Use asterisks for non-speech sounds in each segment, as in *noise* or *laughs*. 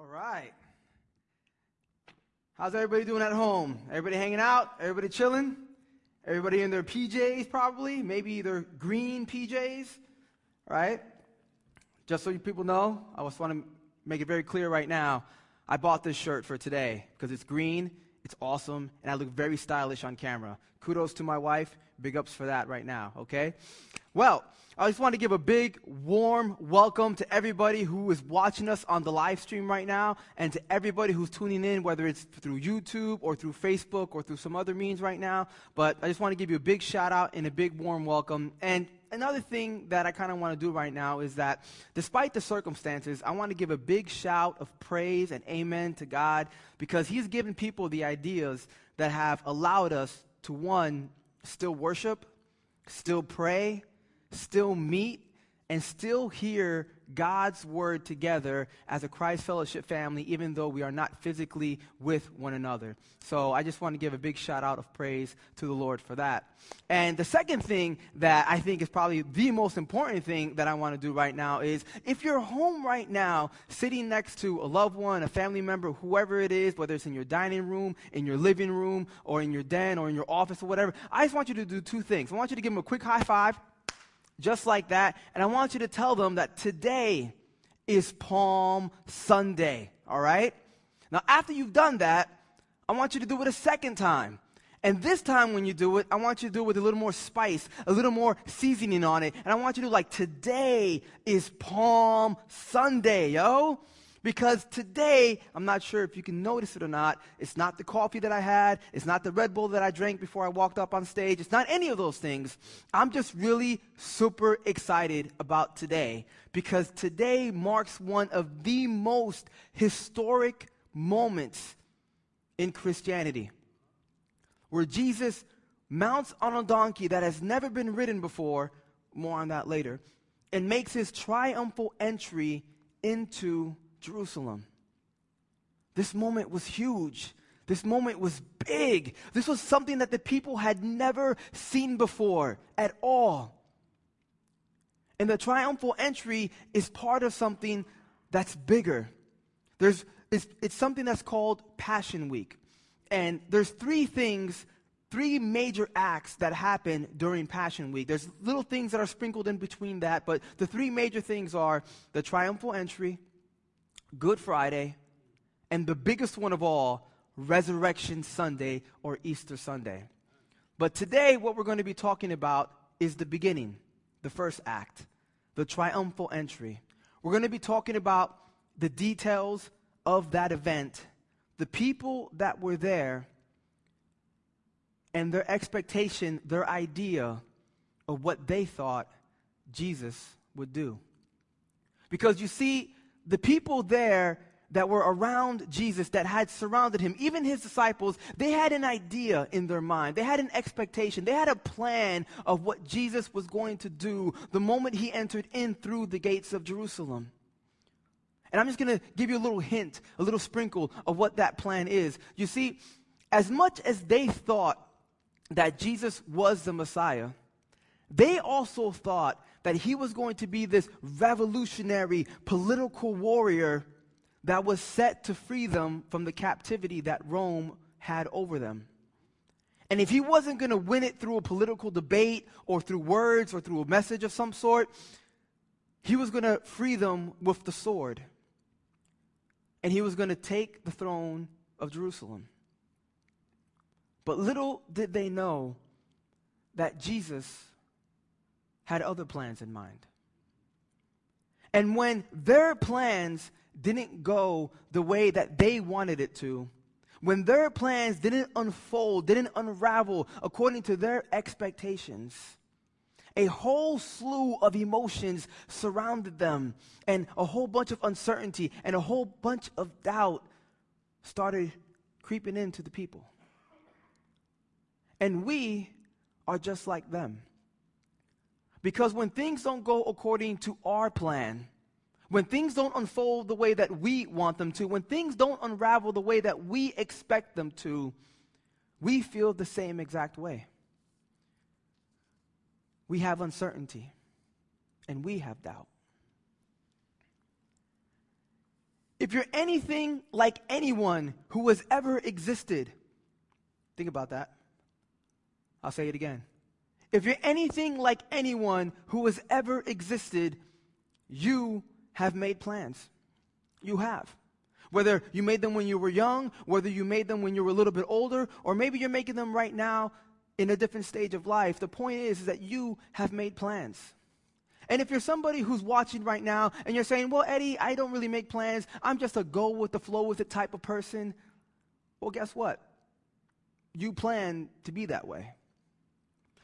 All right. How's everybody doing at home? Everybody hanging out? Everybody chilling? Everybody in their PJs, probably? Maybe their green PJs, right? Just so you people know, I just want to make it very clear right now. I bought this shirt for today because it's green, it's awesome, and I look very stylish on camera. Kudos to my wife. Big ups for that right now, okay? Well, I just want to give a big, warm welcome to everybody who is watching us on the live stream right now, and to everybody who's tuning in, whether it's through YouTube or through Facebook or through some other means right now. But I just want to give you a big shout out and a big, warm welcome. And another thing that I kind of want to do right now is that despite the circumstances, I want to give a big shout of praise and amen to God because He's given people the ideas that have allowed us to, one, still worship, still pray, still meet, and still hear God's word together as a Christ Fellowship family, even though we are not physically with one another. So I just want to give a big shout out of praise to the Lord for that. And the second thing that I think is probably the most important thing that I want to do right now is if you're home right now, sitting next to a loved one, a family member, whoever it is, whether it's in your dining room, in your living room, or in your den, or in your office, or whatever, I just want you to do two things. I want you to give them a quick high five just like that. And I want you to tell them that today is Palm Sunday, all right? Now, after you've done that, I want you to do it a second time. And this time when you do it, I want you to do it with a little more spice, a little more seasoning on it. And I want you to like, today is Palm Sunday, yo. Because today, I'm not sure if you can notice it or not, it's not the coffee that I had, it's not the Red Bull that I drank before I walked up on stage, it's not any of those things. I'm just really super excited about today because today marks one of the most historic moments in Christianity where Jesus mounts on a donkey that has never been ridden before, more on that later, and makes his triumphal entry into Jerusalem. This moment was huge. This moment was big. This was something that the people had never seen before at all. And the triumphal entry is part of something that's bigger. There's, it's, it's something that's called Passion Week. And there's three things, three major acts that happen during Passion Week. There's little things that are sprinkled in between that, but the three major things are the triumphal entry, Good Friday, and the biggest one of all, Resurrection Sunday or Easter Sunday. But today, what we're going to be talking about is the beginning, the first act, the triumphal entry. We're going to be talking about the details of that event, the people that were there, and their expectation, their idea of what they thought Jesus would do. Because you see, the people there that were around Jesus, that had surrounded him, even his disciples, they had an idea in their mind. They had an expectation. They had a plan of what Jesus was going to do the moment he entered in through the gates of Jerusalem. And I'm just going to give you a little hint, a little sprinkle of what that plan is. You see, as much as they thought that Jesus was the Messiah, they also thought that he was going to be this revolutionary political warrior that was set to free them from the captivity that Rome had over them. And if he wasn't going to win it through a political debate or through words or through a message of some sort, he was going to free them with the sword. And he was going to take the throne of Jerusalem. But little did they know that Jesus had other plans in mind. And when their plans didn't go the way that they wanted it to, when their plans didn't unfold, didn't unravel according to their expectations, a whole slew of emotions surrounded them, and a whole bunch of uncertainty and a whole bunch of doubt started creeping into the people. And we are just like them. Because when things don't go according to our plan, when things don't unfold the way that we want them to, when things don't unravel the way that we expect them to, we feel the same exact way. We have uncertainty and we have doubt. If you're anything like anyone who has ever existed, think about that. I'll say it again. If you're anything like anyone who has ever existed, you have made plans. You have. Whether you made them when you were young, whether you made them when you were a little bit older, or maybe you're making them right now in a different stage of life, the point is, is that you have made plans. And if you're somebody who's watching right now and you're saying, well, Eddie, I don't really make plans, I'm just a go with the flow with it type of person, well, guess what? You plan to be that way.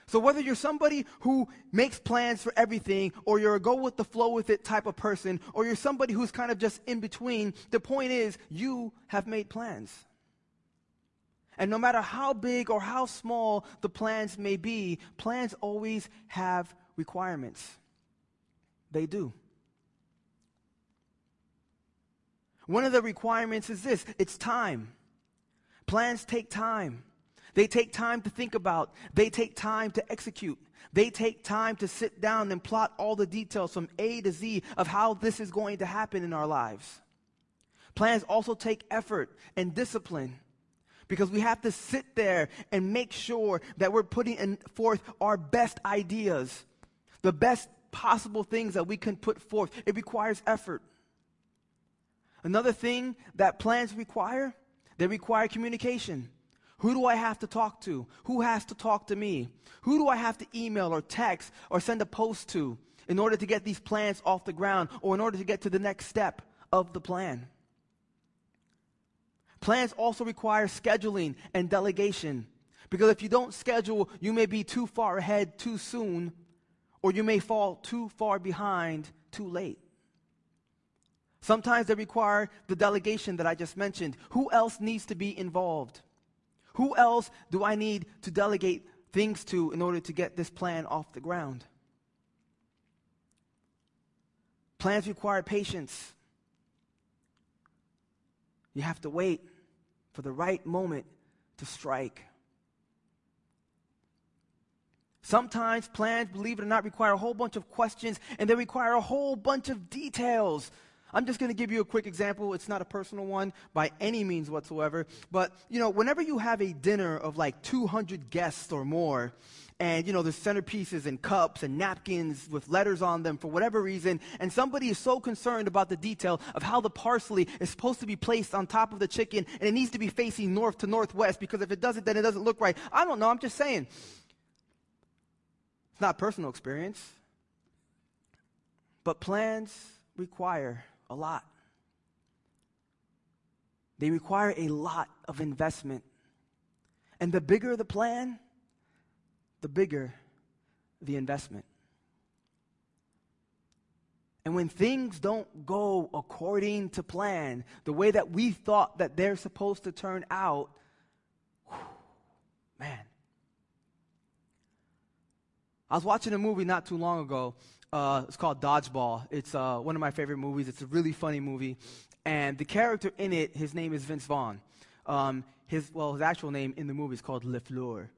So whether you're somebody who makes plans for everything, or you're a go with the flow with it type of person, or you're somebody who's kind of just in between, the point is you have made plans. And no matter how big or how small the plans may be, plans always have requirements. They do. One of the requirements is this it's time. Plans take time. They take time to think about, they take time to execute. They take time to sit down and plot all the details from A to Z of how this is going to happen in our lives. Plans also take effort and discipline because we have to sit there and make sure that we're putting forth our best ideas, the best possible things that we can put forth. It requires effort. Another thing that plans require, they require communication. Who do I have to talk to? Who has to talk to me? Who do I have to email or text or send a post to in order to get these plans off the ground or in order to get to the next step of the plan? Plans also require scheduling and delegation. Because if you don't schedule, you may be too far ahead too soon, or you may fall too far behind too late. Sometimes they require the delegation that I just mentioned. Who else needs to be involved? Who else do I need to delegate things to in order to get this plan off the ground? Plans require patience. You have to wait for the right moment to strike. Sometimes plans, believe it or not, require a whole bunch of questions and they require a whole bunch of details. I'm just going to give you a quick example. It's not a personal one by any means whatsoever. But, you know, whenever you have a dinner of like 200 guests or more, and, you know, there's centerpieces and cups and napkins with letters on them for whatever reason, and somebody is so concerned about the detail of how the parsley is supposed to be placed on top of the chicken, and it needs to be facing north to northwest, because if it doesn't, then it doesn't look right. I don't know. I'm just saying. It's not personal experience. But plans require a lot. They require a lot of investment. And the bigger the plan, the bigger the investment. And when things don't go according to plan, the way that we thought that they're supposed to turn out, man. I was watching a movie not too long ago uh, it's called Dodgeball. It's uh, one of my favorite movies. It's a really funny movie. And the character in it, his name is Vince Vaughn. Um, his, well, his actual name in the movie is called La Fleur.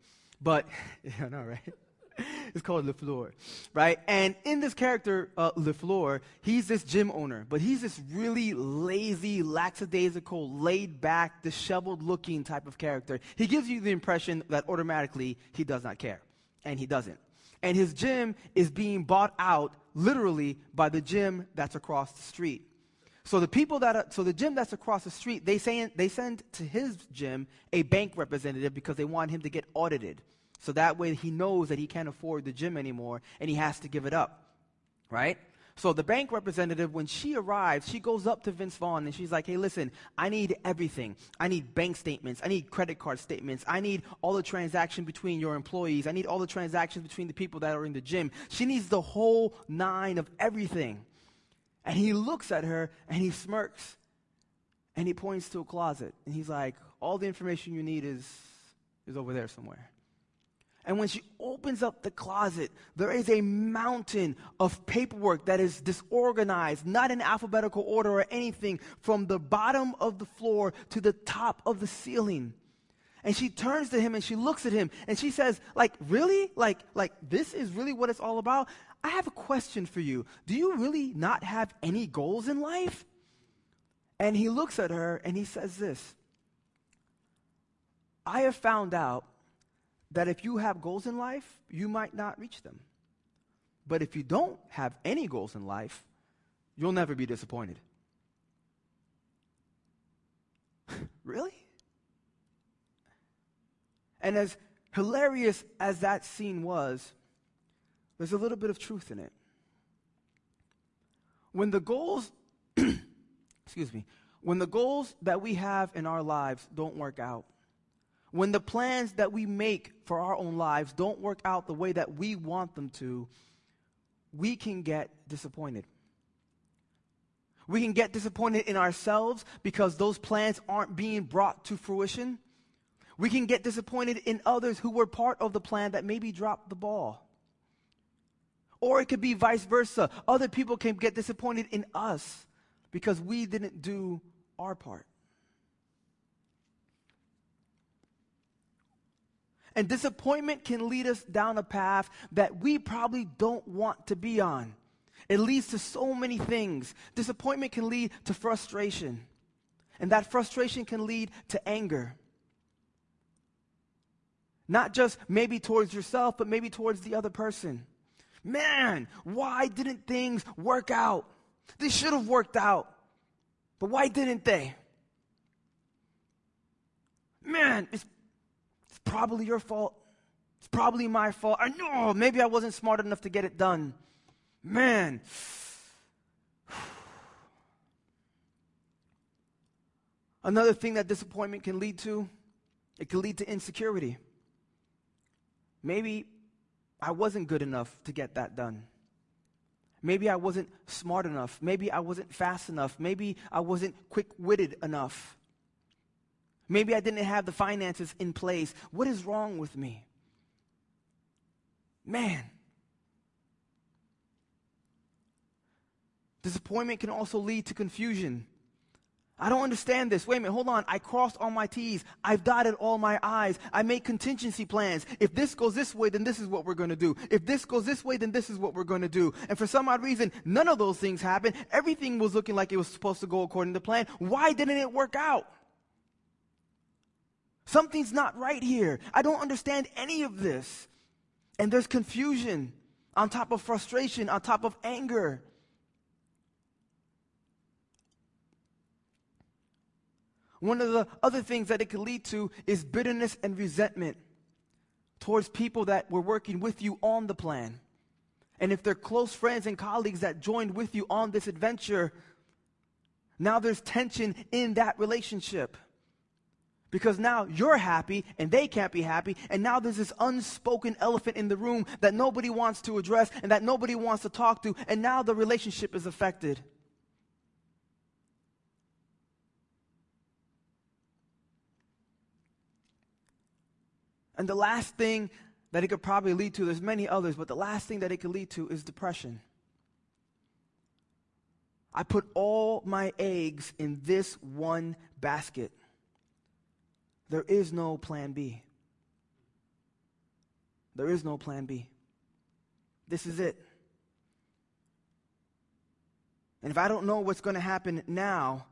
But, *laughs* I know, right? *laughs* it's called La Fleur, right? And in this character, uh, La Fleur, he's this gym owner, but he's this really lazy, lackadaisical, laid back, disheveled looking type of character. He gives you the impression that automatically he does not care, and he doesn't and his gym is being bought out literally by the gym that's across the street. So the people that are, so the gym that's across the street, they send they send to his gym a bank representative because they want him to get audited. So that way he knows that he can't afford the gym anymore and he has to give it up. Right? So the bank representative, when she arrives, she goes up to Vince Vaughn and she's like, hey, listen, I need everything. I need bank statements. I need credit card statements. I need all the transaction between your employees. I need all the transactions between the people that are in the gym. She needs the whole nine of everything. And he looks at her and he smirks and he points to a closet and he's like, all the information you need is, is over there somewhere. And when she opens up the closet, there is a mountain of paperwork that is disorganized, not in alphabetical order or anything, from the bottom of the floor to the top of the ceiling. And she turns to him and she looks at him and she says, like, really? Like, like this is really what it's all about? I have a question for you. Do you really not have any goals in life? And he looks at her and he says this I have found out that if you have goals in life, you might not reach them. But if you don't have any goals in life, you'll never be disappointed. *laughs* really? And as hilarious as that scene was, there's a little bit of truth in it. When the goals, *clears throat* excuse me, when the goals that we have in our lives don't work out, when the plans that we make for our own lives don't work out the way that we want them to, we can get disappointed. We can get disappointed in ourselves because those plans aren't being brought to fruition. We can get disappointed in others who were part of the plan that maybe dropped the ball. Or it could be vice versa. Other people can get disappointed in us because we didn't do our part. And disappointment can lead us down a path that we probably don't want to be on. It leads to so many things. Disappointment can lead to frustration. And that frustration can lead to anger. Not just maybe towards yourself, but maybe towards the other person. Man, why didn't things work out? They should have worked out. But why didn't they? Man, it's probably your fault. It's probably my fault. I know, oh, maybe I wasn't smart enough to get it done. Man. *sighs* Another thing that disappointment can lead to, it can lead to insecurity. Maybe I wasn't good enough to get that done. Maybe I wasn't smart enough. Maybe I wasn't fast enough. Maybe I wasn't quick witted enough. Maybe I didn't have the finances in place. What is wrong with me? Man. Disappointment can also lead to confusion. I don't understand this. Wait a minute, hold on. I crossed all my T's. I've dotted all my I's. I made contingency plans. If this goes this way, then this is what we're going to do. If this goes this way, then this is what we're going to do. And for some odd reason, none of those things happened. Everything was looking like it was supposed to go according to plan. Why didn't it work out? Something's not right here. I don't understand any of this. And there's confusion on top of frustration, on top of anger. One of the other things that it could lead to is bitterness and resentment towards people that were working with you on the plan. And if they're close friends and colleagues that joined with you on this adventure, now there's tension in that relationship. Because now you're happy and they can't be happy, and now there's this unspoken elephant in the room that nobody wants to address and that nobody wants to talk to, and now the relationship is affected. And the last thing that it could probably lead to, there's many others, but the last thing that it could lead to is depression. I put all my eggs in this one basket. There is no plan B. There is no plan B. This is it. And if I don't know what's going to happen now,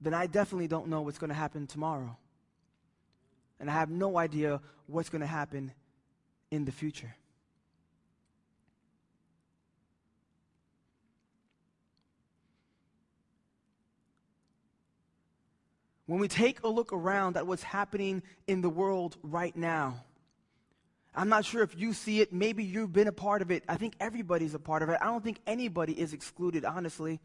then I definitely don't know what's going to happen tomorrow. And I have no idea what's going to happen in the future. When we take a look around at what's happening in the world right now, I'm not sure if you see it. Maybe you've been a part of it. I think everybody's a part of it. I don't think anybody is excluded, honestly.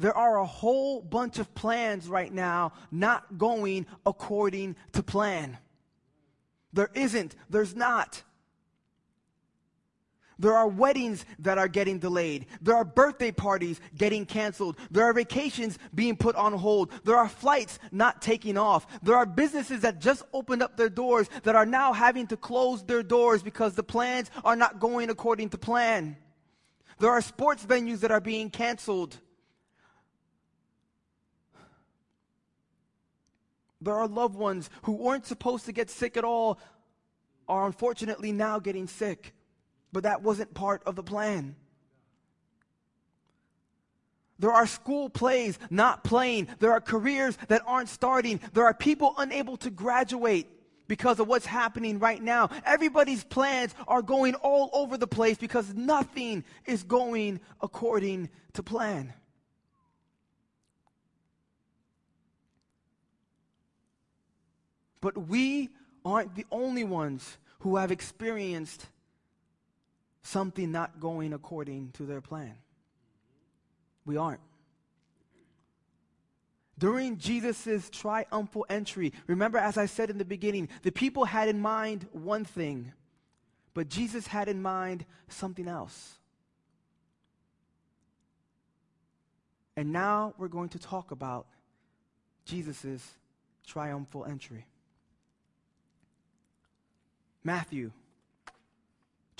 There are a whole bunch of plans right now not going according to plan. There isn't. There's not. There are weddings that are getting delayed. There are birthday parties getting canceled. There are vacations being put on hold. There are flights not taking off. There are businesses that just opened up their doors that are now having to close their doors because the plans are not going according to plan. There are sports venues that are being canceled. There are loved ones who weren't supposed to get sick at all are unfortunately now getting sick but that wasn't part of the plan. There are school plays not playing. There are careers that aren't starting. There are people unable to graduate because of what's happening right now. Everybody's plans are going all over the place because nothing is going according to plan. But we aren't the only ones who have experienced something not going according to their plan. We aren't. During Jesus' triumphal entry, remember, as I said in the beginning, the people had in mind one thing, but Jesus had in mind something else. And now we're going to talk about Jesus' triumphal entry. Matthew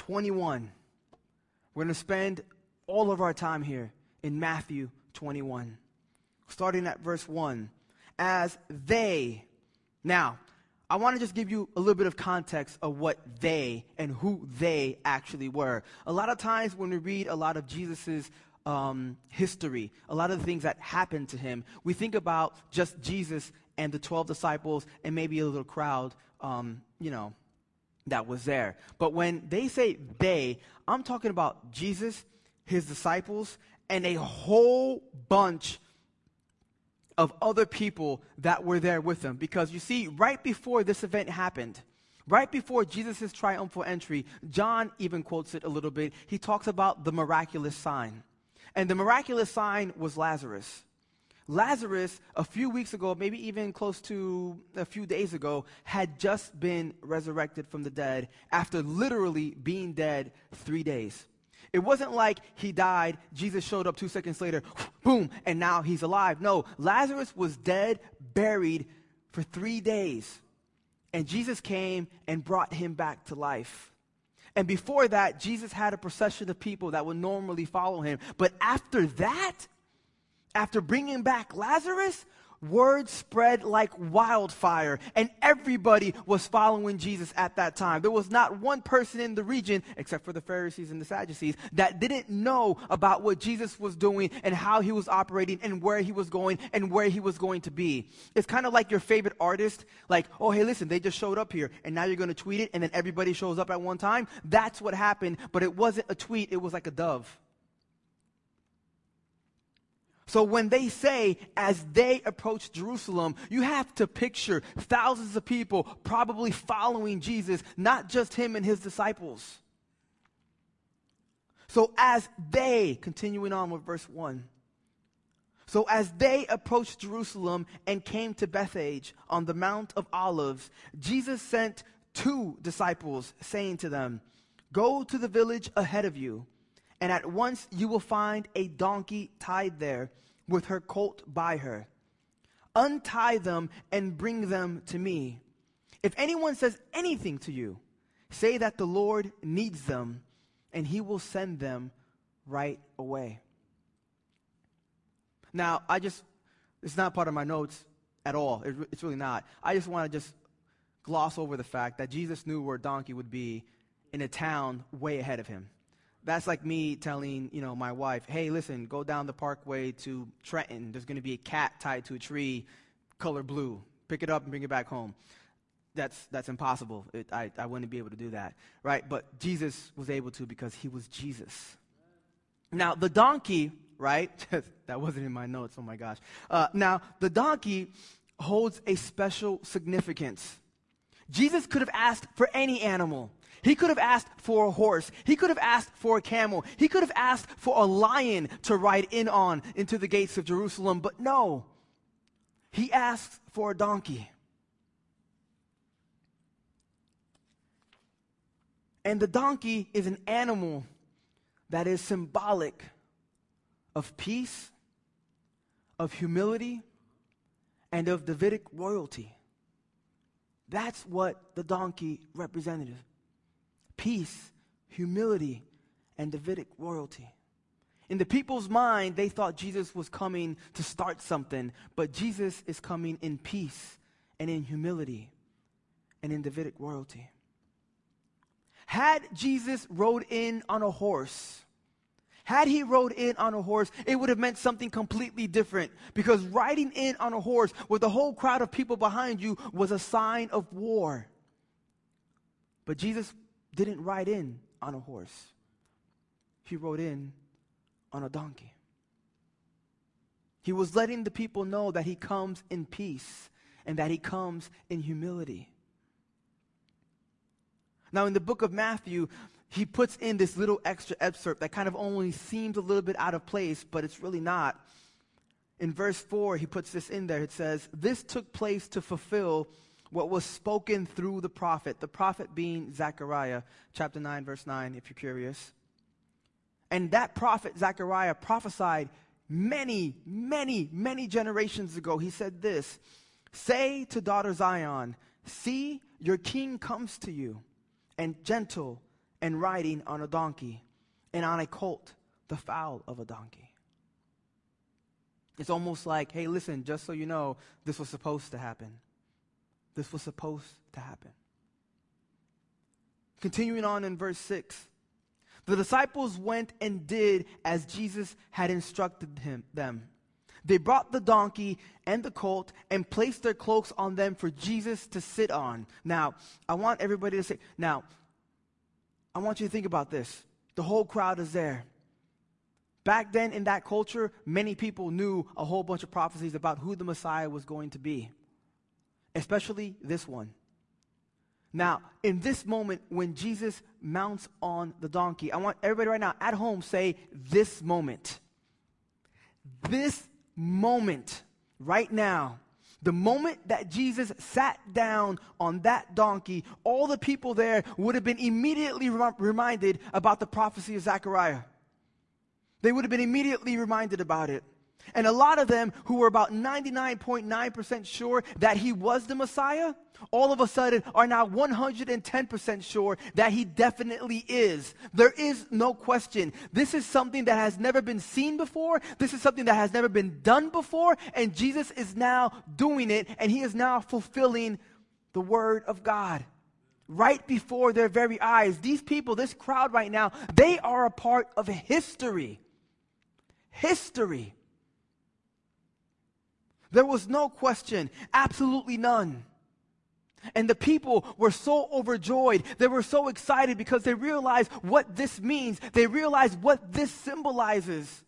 21. We're going to spend all of our time here in Matthew 21, starting at verse 1. As they, now, I want to just give you a little bit of context of what they and who they actually were. A lot of times when we read a lot of Jesus's um, history, a lot of the things that happened to him, we think about just Jesus and the 12 disciples and maybe a little crowd, um, you know, that was there. But when they say they, I'm talking about Jesus, his disciples, and a whole bunch of other people that were there with them. Because you see, right before this event happened, right before Jesus' triumphal entry, John even quotes it a little bit. He talks about the miraculous sign. And the miraculous sign was Lazarus. Lazarus, a few weeks ago, maybe even close to a few days ago, had just been resurrected from the dead after literally being dead three days. It wasn't like he died, Jesus showed up two seconds later, *sniffs* boom, and now he's alive. No, Lazarus was dead, buried for three days. And Jesus came and brought him back to life. And before that, Jesus had a procession of people that would normally follow him. But after that, after bringing back Lazarus, word spread like wildfire, and everybody was following Jesus at that time. There was not one person in the region, except for the Pharisees and the Sadducees, that didn't know about what Jesus was doing and how he was operating and where he was going and where he was going to be. It's kind of like your favorite artist, like, oh, hey, listen, they just showed up here, and now you're going to tweet it, and then everybody shows up at one time. That's what happened, but it wasn't a tweet, it was like a dove. So when they say, as they approach Jerusalem, you have to picture thousands of people probably following Jesus, not just him and his disciples. So as they, continuing on with verse 1, so as they approached Jerusalem and came to Bethphage on the Mount of Olives, Jesus sent two disciples, saying to them, Go to the village ahead of you and at once you will find a donkey tied there with her colt by her. Untie them and bring them to me. If anyone says anything to you, say that the Lord needs them, and he will send them right away. Now, I just, it's not part of my notes at all. It, it's really not. I just want to just gloss over the fact that Jesus knew where a donkey would be in a town way ahead of him that's like me telling, you know, my wife, hey, listen, go down the parkway to Trenton. There's going to be a cat tied to a tree, color blue. Pick it up and bring it back home. That's, that's impossible. It, I, I wouldn't be able to do that, right? But Jesus was able to because he was Jesus. Now, the donkey, right? *laughs* that wasn't in my notes, oh my gosh. Uh, now, the donkey holds a special significance. Jesus could have asked for any animal. He could have asked for a horse. He could have asked for a camel. He could have asked for a lion to ride in on into the gates of Jerusalem. But no, he asked for a donkey. And the donkey is an animal that is symbolic of peace, of humility, and of Davidic royalty. That's what the donkey represented peace, humility, and Davidic royalty. In the people's mind, they thought Jesus was coming to start something, but Jesus is coming in peace and in humility and in Davidic royalty. Had Jesus rode in on a horse, Had he rode in on a horse, it would have meant something completely different. Because riding in on a horse with a whole crowd of people behind you was a sign of war. But Jesus didn't ride in on a horse, he rode in on a donkey. He was letting the people know that he comes in peace and that he comes in humility. Now, in the book of Matthew, he puts in this little extra excerpt that kind of only seems a little bit out of place, but it's really not. In verse 4, he puts this in there. It says, This took place to fulfill what was spoken through the prophet, the prophet being Zechariah, chapter 9, verse 9, if you're curious. And that prophet, Zechariah, prophesied many, many, many generations ago. He said this Say to daughter Zion, See, your king comes to you, and gentle and riding on a donkey, and on a colt, the foal of a donkey. It's almost like, hey, listen, just so you know, this was supposed to happen. This was supposed to happen. Continuing on in verse 6. The disciples went and did as Jesus had instructed him, them. They brought the donkey and the colt and placed their cloaks on them for Jesus to sit on. Now, I want everybody to say, now, I want you to think about this. The whole crowd is there. Back then in that culture, many people knew a whole bunch of prophecies about who the Messiah was going to be, especially this one. Now, in this moment, when Jesus mounts on the donkey, I want everybody right now at home say, This moment. This moment, right now, the moment that Jesus sat down on that donkey, all the people there would have been immediately rem- reminded about the prophecy of Zechariah. They would have been immediately reminded about it. And a lot of them who were about 99.9% sure that he was the Messiah, all of a sudden are now 110% sure that he definitely is. There is no question. This is something that has never been seen before. This is something that has never been done before. And Jesus is now doing it, and he is now fulfilling the word of God right before their very eyes. These people, this crowd right now, they are a part of history. History. There was no question, absolutely none. And the people were so overjoyed. They were so excited because they realized what this means. They realized what this symbolizes.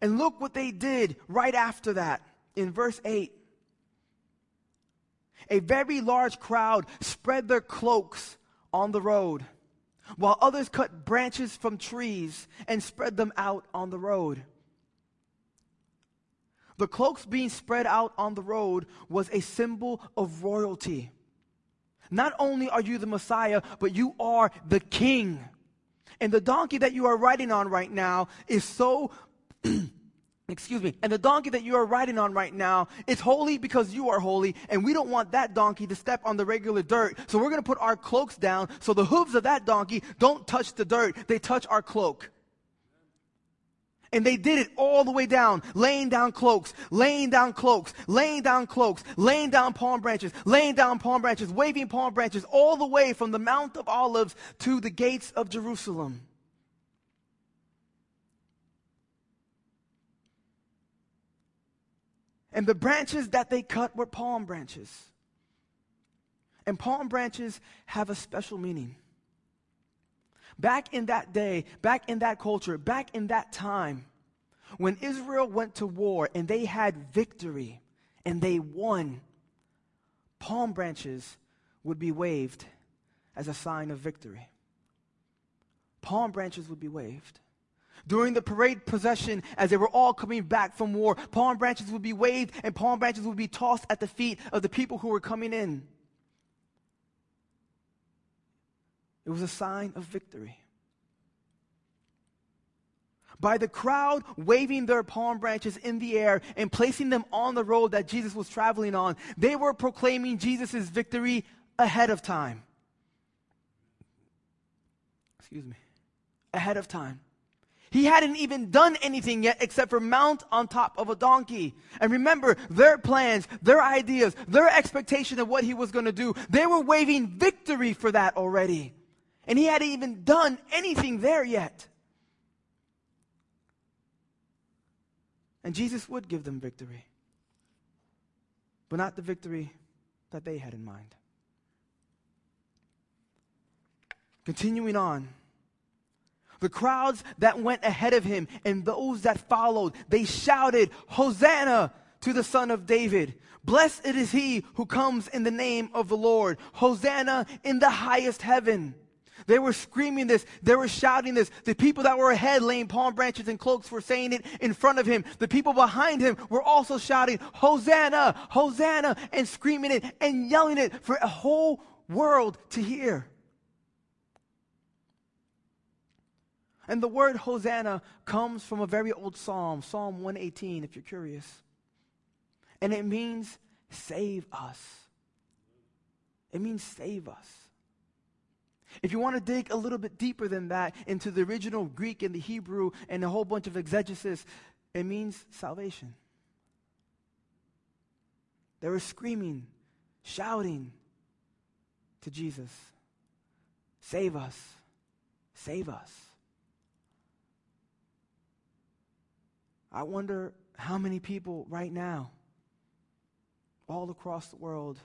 And look what they did right after that in verse 8. A very large crowd spread their cloaks on the road, while others cut branches from trees and spread them out on the road. The cloaks being spread out on the road was a symbol of royalty. Not only are you the Messiah, but you are the king. And the donkey that you are riding on right now is so, *clears throat* excuse me, and the donkey that you are riding on right now is holy because you are holy, and we don't want that donkey to step on the regular dirt. So we're going to put our cloaks down so the hooves of that donkey don't touch the dirt, they touch our cloak. And they did it all the way down, laying down cloaks, laying down cloaks, laying down cloaks, laying down palm branches, laying down palm branches, waving palm branches, all the way from the Mount of Olives to the gates of Jerusalem. And the branches that they cut were palm branches. And palm branches have a special meaning. Back in that day, back in that culture, back in that time, when Israel went to war and they had victory and they won, palm branches would be waved as a sign of victory. Palm branches would be waved. During the parade procession, as they were all coming back from war, palm branches would be waved and palm branches would be tossed at the feet of the people who were coming in. It was a sign of victory. By the crowd waving their palm branches in the air and placing them on the road that Jesus was traveling on, they were proclaiming Jesus' victory ahead of time. Excuse me. Ahead of time. He hadn't even done anything yet except for mount on top of a donkey. And remember, their plans, their ideas, their expectation of what he was going to do, they were waving victory for that already. And he hadn't even done anything there yet. And Jesus would give them victory, but not the victory that they had in mind. Continuing on, the crowds that went ahead of him and those that followed, they shouted, Hosanna to the Son of David. Blessed is he who comes in the name of the Lord. Hosanna in the highest heaven. They were screaming this. They were shouting this. The people that were ahead laying palm branches and cloaks were saying it in front of him. The people behind him were also shouting, Hosanna, Hosanna, and screaming it and yelling it for a whole world to hear. And the word Hosanna comes from a very old psalm, Psalm 118, if you're curious. And it means save us. It means save us. If you want to dig a little bit deeper than that into the original Greek and the Hebrew and a whole bunch of exegesis, it means salvation. They were screaming, shouting to Jesus, Save us, save us. I wonder how many people right now, all across the world,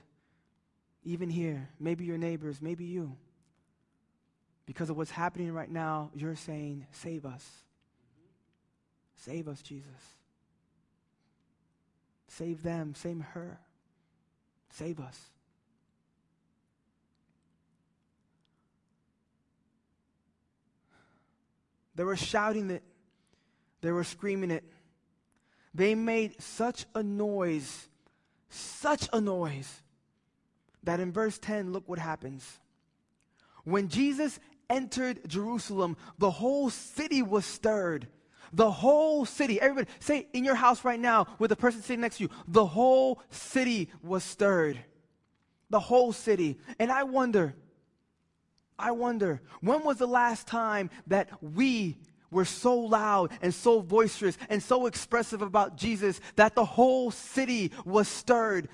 even here, maybe your neighbors, maybe you, because of what's happening right now, you're saying, Save us. Save us, Jesus. Save them. Save her. Save us. They were shouting it, they were screaming it. They made such a noise, such a noise, that in verse 10, look what happens. When Jesus entered Jerusalem, the whole city was stirred. The whole city, everybody, say in your house right now with the person sitting next to you, the whole city was stirred. The whole city. And I wonder, I wonder, when was the last time that we were so loud and so boisterous and so expressive about Jesus that the whole city was stirred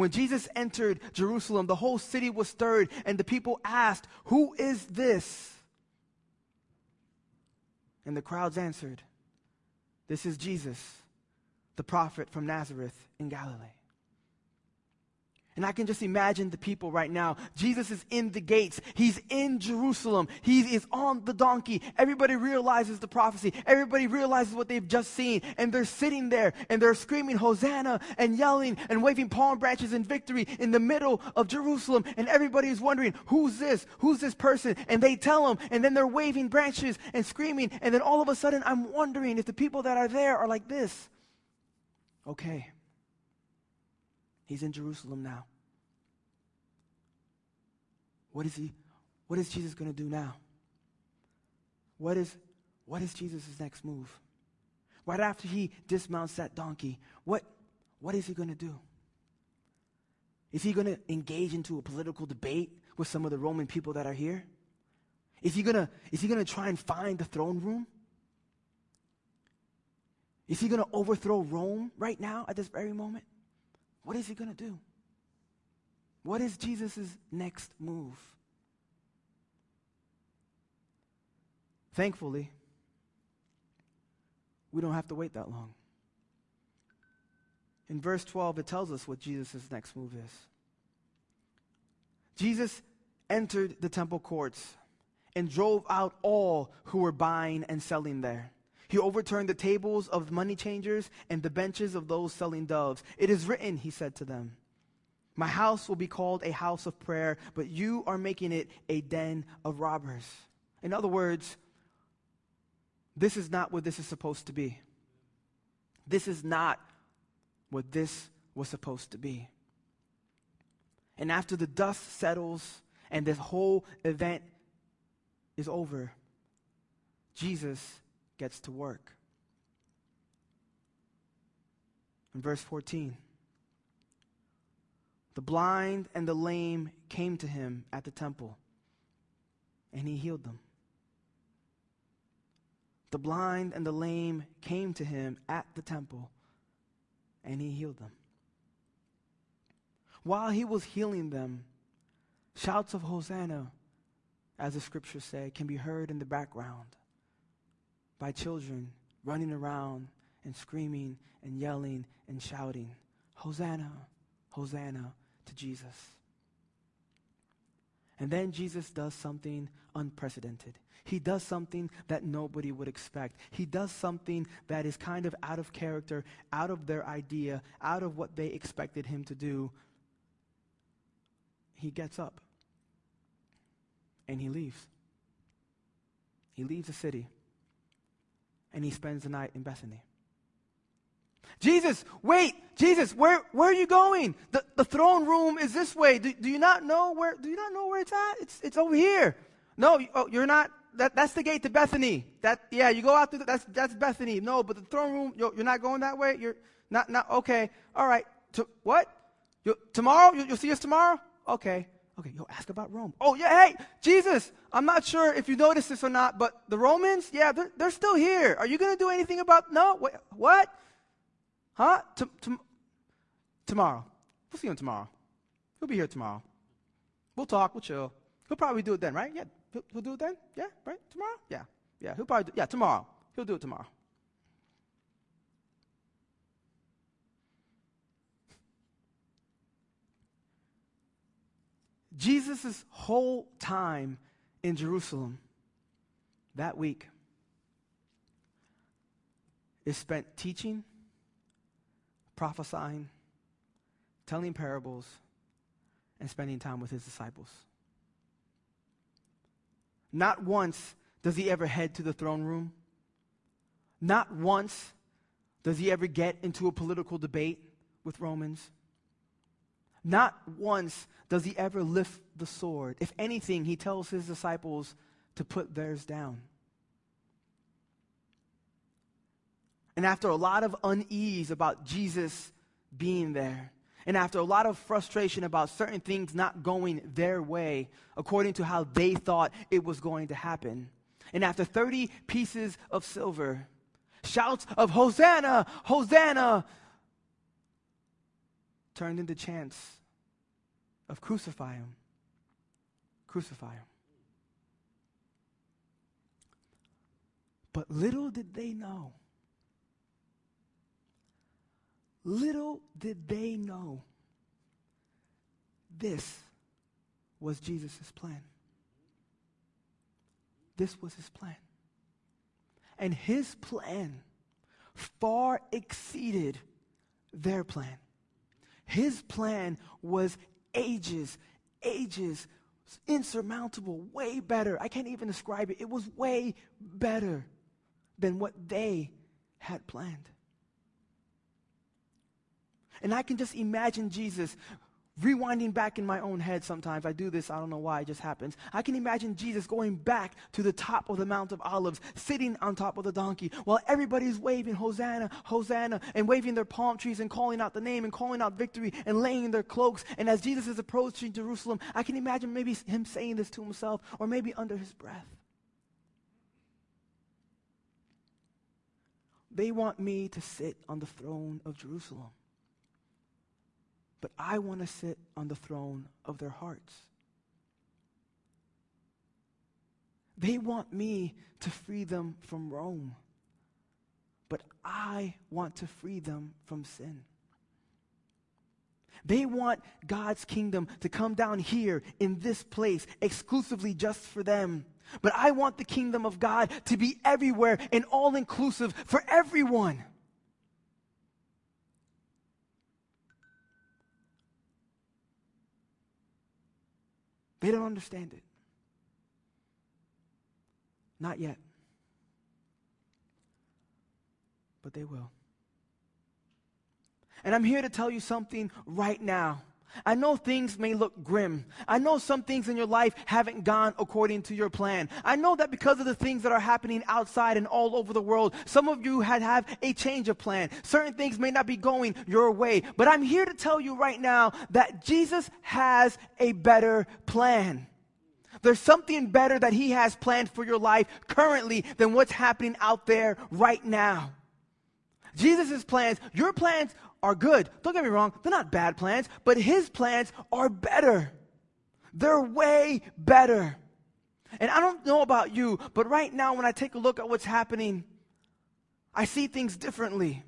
When Jesus entered Jerusalem, the whole city was stirred, and the people asked, Who is this? And the crowds answered, This is Jesus, the prophet from Nazareth in Galilee. And I can just imagine the people right now. Jesus is in the gates. He's in Jerusalem. He is on the donkey. Everybody realizes the prophecy. Everybody realizes what they've just seen. And they're sitting there and they're screaming Hosanna and yelling and waving palm branches in victory in the middle of Jerusalem. And everybody is wondering, who's this? Who's this person? And they tell them. And then they're waving branches and screaming. And then all of a sudden, I'm wondering if the people that are there are like this. Okay. He's in Jerusalem now. What is he? What is Jesus going to do now? What is, what is Jesus' next move? Right after he dismounts that donkey, what, what is he going to do? Is he going to engage into a political debate with some of the Roman people that are here? Is he going to, is he going to try and find the throne room? Is he going to overthrow Rome right now at this very moment? What is he going to do? What is Jesus' next move? Thankfully, we don't have to wait that long. In verse 12, it tells us what Jesus' next move is. Jesus entered the temple courts and drove out all who were buying and selling there. He overturned the tables of money changers and the benches of those selling doves. It is written, he said to them, My house will be called a house of prayer, but you are making it a den of robbers. In other words, this is not what this is supposed to be. This is not what this was supposed to be. And after the dust settles and this whole event is over, Jesus gets to work. In verse 14, the blind and the lame came to him at the temple, and he healed them. The blind and the lame came to him at the temple, and he healed them. While he was healing them, Shouts of Hosanna, as the scriptures say, can be heard in the background by children running around and screaming and yelling and shouting, Hosanna, Hosanna to Jesus. And then Jesus does something unprecedented. He does something that nobody would expect. He does something that is kind of out of character, out of their idea, out of what they expected him to do. He gets up and he leaves. He leaves the city and he spends the night in Bethany. Jesus, wait, Jesus, where, where are you going? The, the throne room is this way. Do, do you not know where, do you not know where it's at? It's, it's over here. No, oh, you're not, that, that's the gate to Bethany. That, yeah, you go out through, the, that's, that's Bethany. No, but the throne room, you're, you're not going that way? You're not, not, okay, all right. To, what? You, tomorrow? You, you'll see us tomorrow? Okay. Okay, yo, ask about Rome. Oh, yeah, hey, Jesus, I'm not sure if you noticed this or not, but the Romans, yeah, they're, they're still here. Are you going to do anything about, no, wait, what? Huh? T- t- tomorrow. We'll see him tomorrow. He'll be here tomorrow. We'll talk. We'll chill. He'll probably do it then, right? Yeah. He'll, he'll do it then? Yeah, right? Tomorrow? Yeah. Yeah. He'll probably do Yeah, tomorrow. He'll do it tomorrow. Jesus' whole time in Jerusalem that week is spent teaching prophesying, telling parables, and spending time with his disciples. Not once does he ever head to the throne room. Not once does he ever get into a political debate with Romans. Not once does he ever lift the sword. If anything, he tells his disciples to put theirs down. And after a lot of unease about Jesus being there, and after a lot of frustration about certain things not going their way according to how they thought it was going to happen, and after 30 pieces of silver, shouts of Hosanna, Hosanna, turned into chants of crucify him, crucify him. But little did they know Little did they know this was Jesus' plan. This was his plan. And his plan far exceeded their plan. His plan was ages, ages, insurmountable, way better. I can't even describe it. It was way better than what they had planned. And I can just imagine Jesus rewinding back in my own head sometimes. I do this, I don't know why, it just happens. I can imagine Jesus going back to the top of the Mount of Olives, sitting on top of the donkey, while everybody's waving Hosanna, Hosanna, and waving their palm trees and calling out the name and calling out victory and laying their cloaks. And as Jesus is approaching Jerusalem, I can imagine maybe him saying this to himself or maybe under his breath. They want me to sit on the throne of Jerusalem but I want to sit on the throne of their hearts. They want me to free them from Rome, but I want to free them from sin. They want God's kingdom to come down here in this place exclusively just for them. But I want the kingdom of God to be everywhere and all inclusive for everyone. They don't understand it. Not yet. But they will. And I'm here to tell you something right now. I know things may look grim. I know some things in your life haven't gone according to your plan. I know that because of the things that are happening outside and all over the world, some of you had have a change of plan. Certain things may not be going your way. But I'm here to tell you right now that Jesus has a better plan. There's something better that he has planned for your life currently than what's happening out there right now. Jesus' plans, your plans are good. Don't get me wrong, they're not bad plans, but his plans are better. They're way better. And I don't know about you, but right now, when I take a look at what's happening, I see things differently.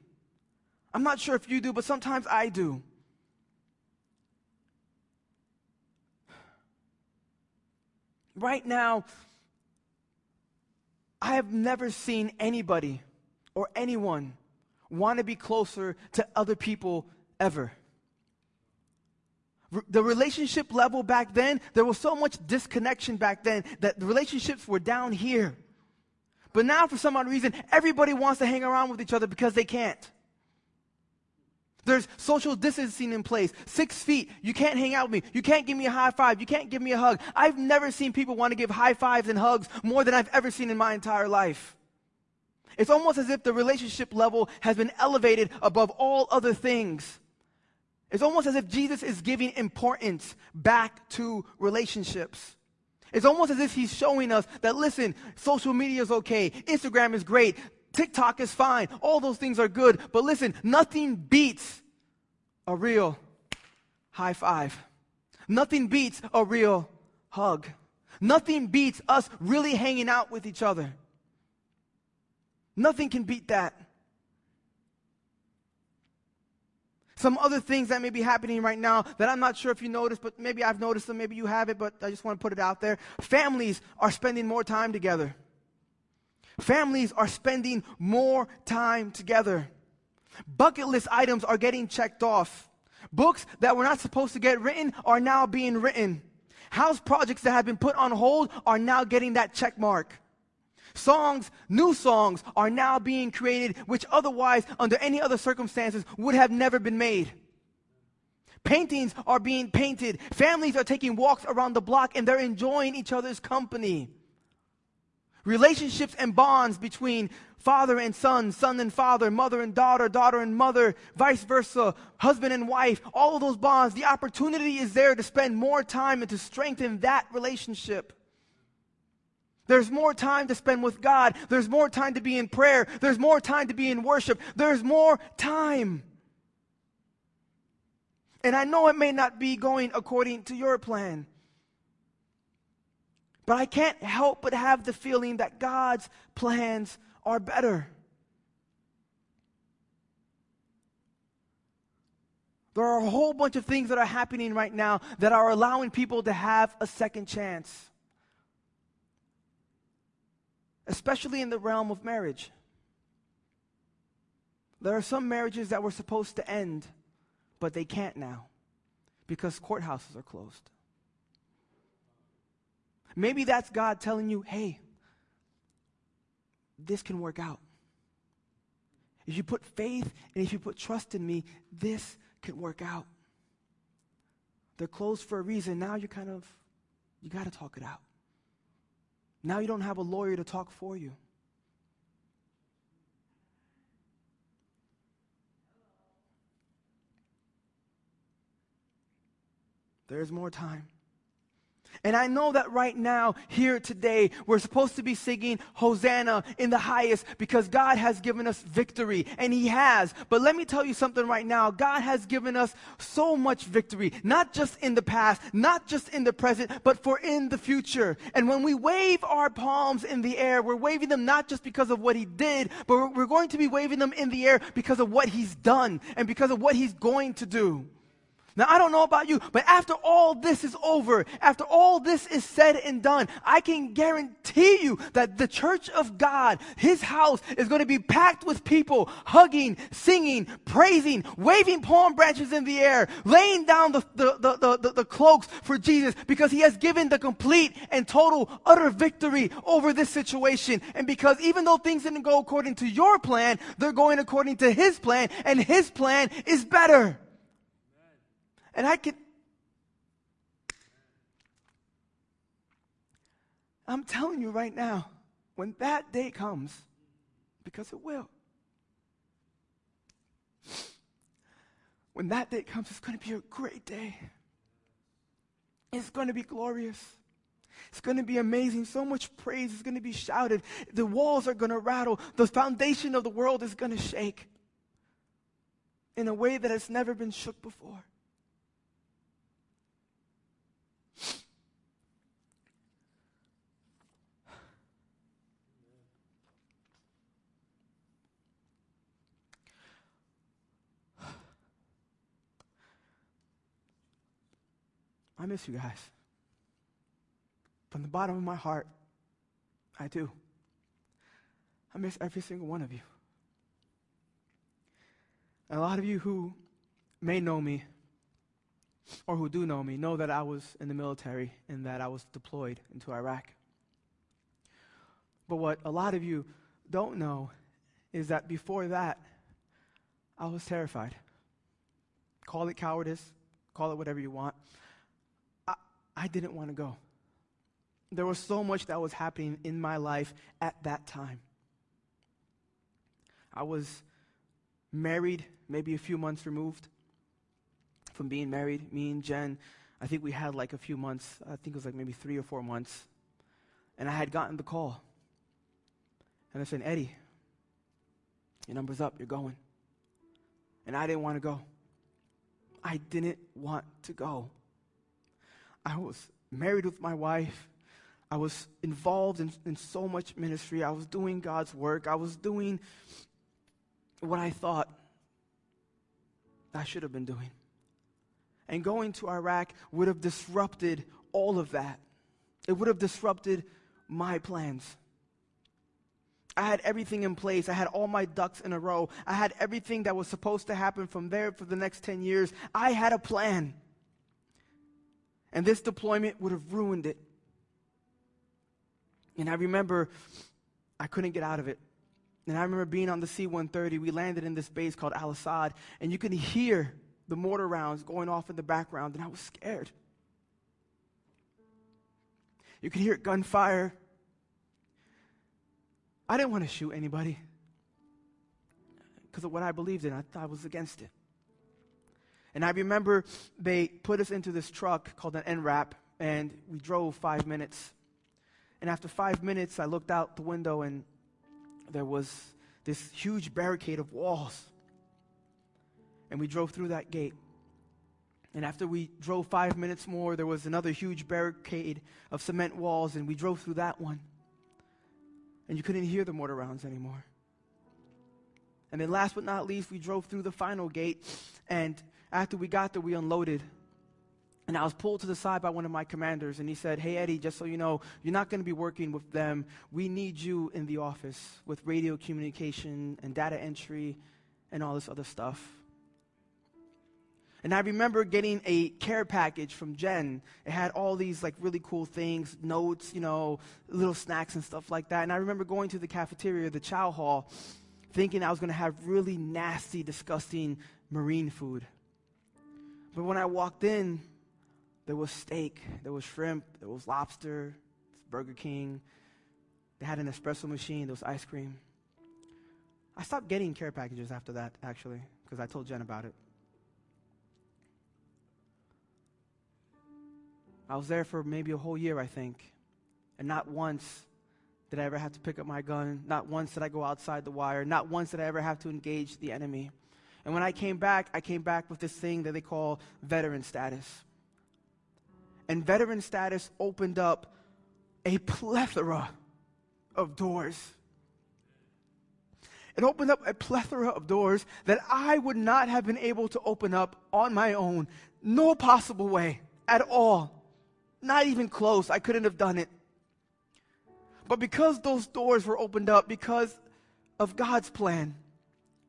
I'm not sure if you do, but sometimes I do. Right now, I have never seen anybody or anyone want to be closer to other people ever. The relationship level back then, there was so much disconnection back then that the relationships were down here. But now, for some odd reason, everybody wants to hang around with each other because they can't. There's social distancing in place. Six feet. You can't hang out with me. You can't give me a high five. You can't give me a hug. I've never seen people want to give high fives and hugs more than I've ever seen in my entire life. It's almost as if the relationship level has been elevated above all other things. It's almost as if Jesus is giving importance back to relationships. It's almost as if he's showing us that, listen, social media is okay, Instagram is great, TikTok is fine, all those things are good, but listen, nothing beats a real high five. Nothing beats a real hug. Nothing beats us really hanging out with each other. Nothing can beat that. Some other things that may be happening right now that I'm not sure if you noticed, but maybe I've noticed them, maybe you have it, but I just want to put it out there. Families are spending more time together. Families are spending more time together. Bucket list items are getting checked off. Books that were not supposed to get written are now being written. House projects that have been put on hold are now getting that check mark. Songs, new songs are now being created, which otherwise, under any other circumstances, would have never been made. Paintings are being painted. Families are taking walks around the block and they're enjoying each other's company. Relationships and bonds between father and son, son and father, mother and daughter, daughter and mother, vice versa, husband and wife, all of those bonds, the opportunity is there to spend more time and to strengthen that relationship. There's more time to spend with God. There's more time to be in prayer. There's more time to be in worship. There's more time. And I know it may not be going according to your plan. But I can't help but have the feeling that God's plans are better. There are a whole bunch of things that are happening right now that are allowing people to have a second chance especially in the realm of marriage. There are some marriages that were supposed to end, but they can't now because courthouses are closed. Maybe that's God telling you, hey, this can work out. If you put faith and if you put trust in me, this can work out. They're closed for a reason. Now you kind of, you got to talk it out. Now you don't have a lawyer to talk for you. There's more time. And I know that right now, here today, we're supposed to be singing Hosanna in the highest because God has given us victory. And He has. But let me tell you something right now. God has given us so much victory, not just in the past, not just in the present, but for in the future. And when we wave our palms in the air, we're waving them not just because of what He did, but we're going to be waving them in the air because of what He's done and because of what He's going to do. Now, I don't know about you, but after all this is over, after all this is said and done, I can guarantee you that the church of God, his house, is going to be packed with people hugging, singing, praising, waving palm branches in the air, laying down the, the, the, the, the cloaks for Jesus because he has given the complete and total, utter victory over this situation. And because even though things didn't go according to your plan, they're going according to his plan, and his plan is better. And I can. I'm telling you right now, when that day comes, because it will, when that day comes, it's going to be a great day. It's going to be glorious. It's going to be amazing. So much praise is going to be shouted. The walls are going to rattle. The foundation of the world is going to shake in a way that has never been shook before. I miss you guys. From the bottom of my heart, I do. I miss every single one of you. And a lot of you who may know me or who do know me know that I was in the military and that I was deployed into Iraq. But what a lot of you don't know is that before that, I was terrified. Call it cowardice, call it whatever you want. I, didn't want to go. There was so much that was happening in my life at that time. I was married, maybe a few months removed from being married. Me and Jen, I think we had like a few months, I think it was like maybe three or four months. And I had gotten the call. And I said, Eddie, your number's up, you're going. And I didn't want to go. I didn't want to go. I was married with my wife. I was involved in, in so much ministry. I was doing God's work. I was doing what I thought I should have been doing. And going to Iraq would have disrupted all of that. It would have disrupted my plans. I had everything in place. I had all my ducks in a row. I had everything that was supposed to happen from there for the next 10 years. I had a plan. And this deployment would have ruined it. And I remember I couldn't get out of it. And I remember being on the C 130. We landed in this base called Al Asad, and you could hear the mortar rounds going off in the background, and I was scared. You could hear gunfire. I didn't want to shoot anybody because of what I believed in. I thought I was against it. And I remember they put us into this truck called an MRAP, and we drove five minutes. And after five minutes, I looked out the window, and there was this huge barricade of walls. And we drove through that gate. And after we drove five minutes more, there was another huge barricade of cement walls, and we drove through that one. And you couldn't hear the mortar rounds anymore. And then, last but not least, we drove through the final gate, and after we got there, we unloaded. And I was pulled to the side by one of my commanders, and he said, Hey, Eddie, just so you know, you're not going to be working with them. We need you in the office with radio communication and data entry and all this other stuff. And I remember getting a care package from Jen. It had all these like really cool things, notes, you know, little snacks and stuff like that. And I remember going to the cafeteria, the chow hall, thinking I was going to have really nasty, disgusting marine food. But when I walked in, there was steak, there was shrimp, there was lobster, Burger King. They had an espresso machine, there was ice cream. I stopped getting care packages after that, actually, because I told Jen about it. I was there for maybe a whole year, I think. And not once did I ever have to pick up my gun. Not once did I go outside the wire. Not once did I ever have to engage the enemy. And when I came back, I came back with this thing that they call veteran status and veteran status opened up a plethora of doors. It opened up a plethora of doors that I would not have been able to open up on my own. No possible way at all. Not even close. I couldn't have done it. But because those doors were opened up, because of God's plan,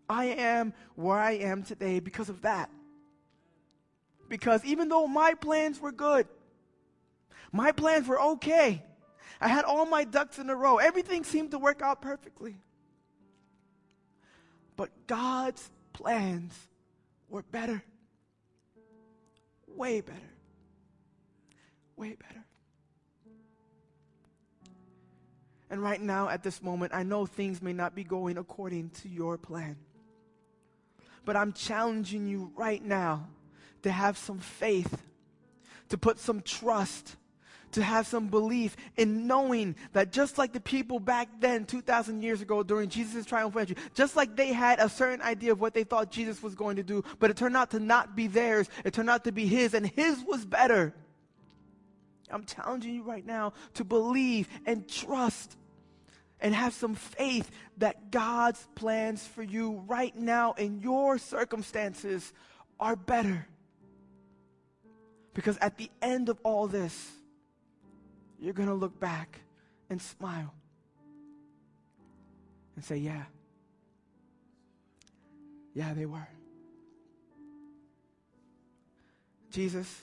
I am where I am today because of that. Because even though my plans were good, my plans were okay. I had all my ducks in a row. Everything seemed to work out perfectly. But God's plans were better. Way better. Way better. And right now, at this moment, I know things may not be going according to your plan. But I'm challenging you right now to have some faith, to put some trust to have some belief in knowing that just like the people back then, 2,000 years ago during Jesus' triumphal entry, just like they had a certain idea of what they thought Jesus was going to do, but it turned out to not be theirs, it turned out to be His, and His was better. I'm challenging you right now to believe and trust and have some faith that God's plans for you right now in your circumstances are better. Because at the end of all this, you're going to look back and smile and say, Yeah, yeah, they were. Jesus,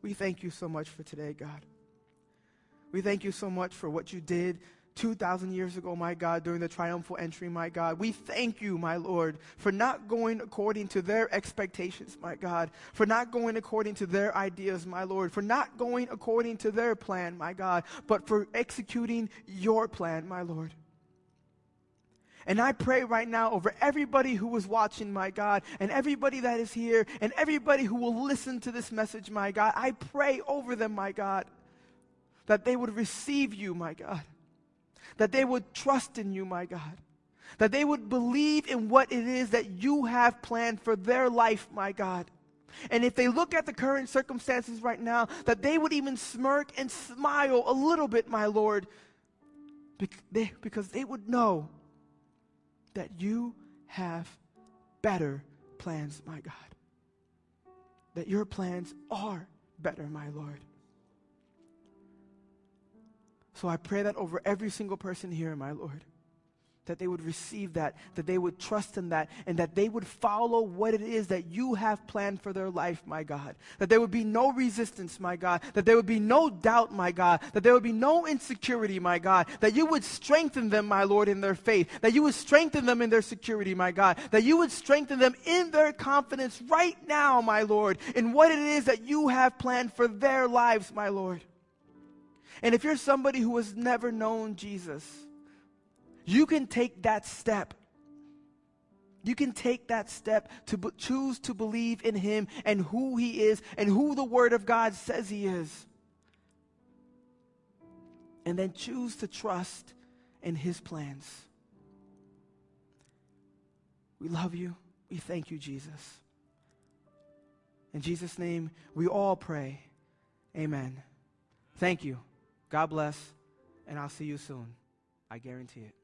we thank you so much for today, God. We thank you so much for what you did 2,000 years ago, my God, during the triumphal entry, my God. We thank you, my Lord, for not going according to their expectations, my God, for not going according to their ideas, my Lord, for not going according to their plan, my God, but for executing your plan, my Lord. And I pray right now over everybody who is watching, my God, and everybody that is here, and everybody who will listen to this message, my God. I pray over them, my God, that they would receive you, my God, that they would trust in you, my God, that they would believe in what it is that you have planned for their life, my God. And if they look at the current circumstances right now, that they would even smirk and smile a little bit, my Lord, because they would know that you have better plans, my God. That your plans are better, my Lord. So I pray that over every single person here, my Lord that they would receive that, that they would trust in that, and that they would follow what it is that you have planned for their life, my God. That there would be no resistance, my God. That there would be no doubt, my God. That there would be no insecurity, my God. That you would strengthen them, my Lord, in their faith. That you would strengthen them in their security, my God. That you would strengthen them in their confidence right now, my Lord, in what it is that you have planned for their lives, my Lord. And if you're somebody who has never known Jesus, you can take that step. You can take that step to choose to believe in Him and who He is and who the Word of God says He is. And then choose to trust in His plans. We love you. We thank you, Jesus. In Jesus' name, we all pray. Amen. Thank you. God bless. And I'll see you soon. I guarantee it.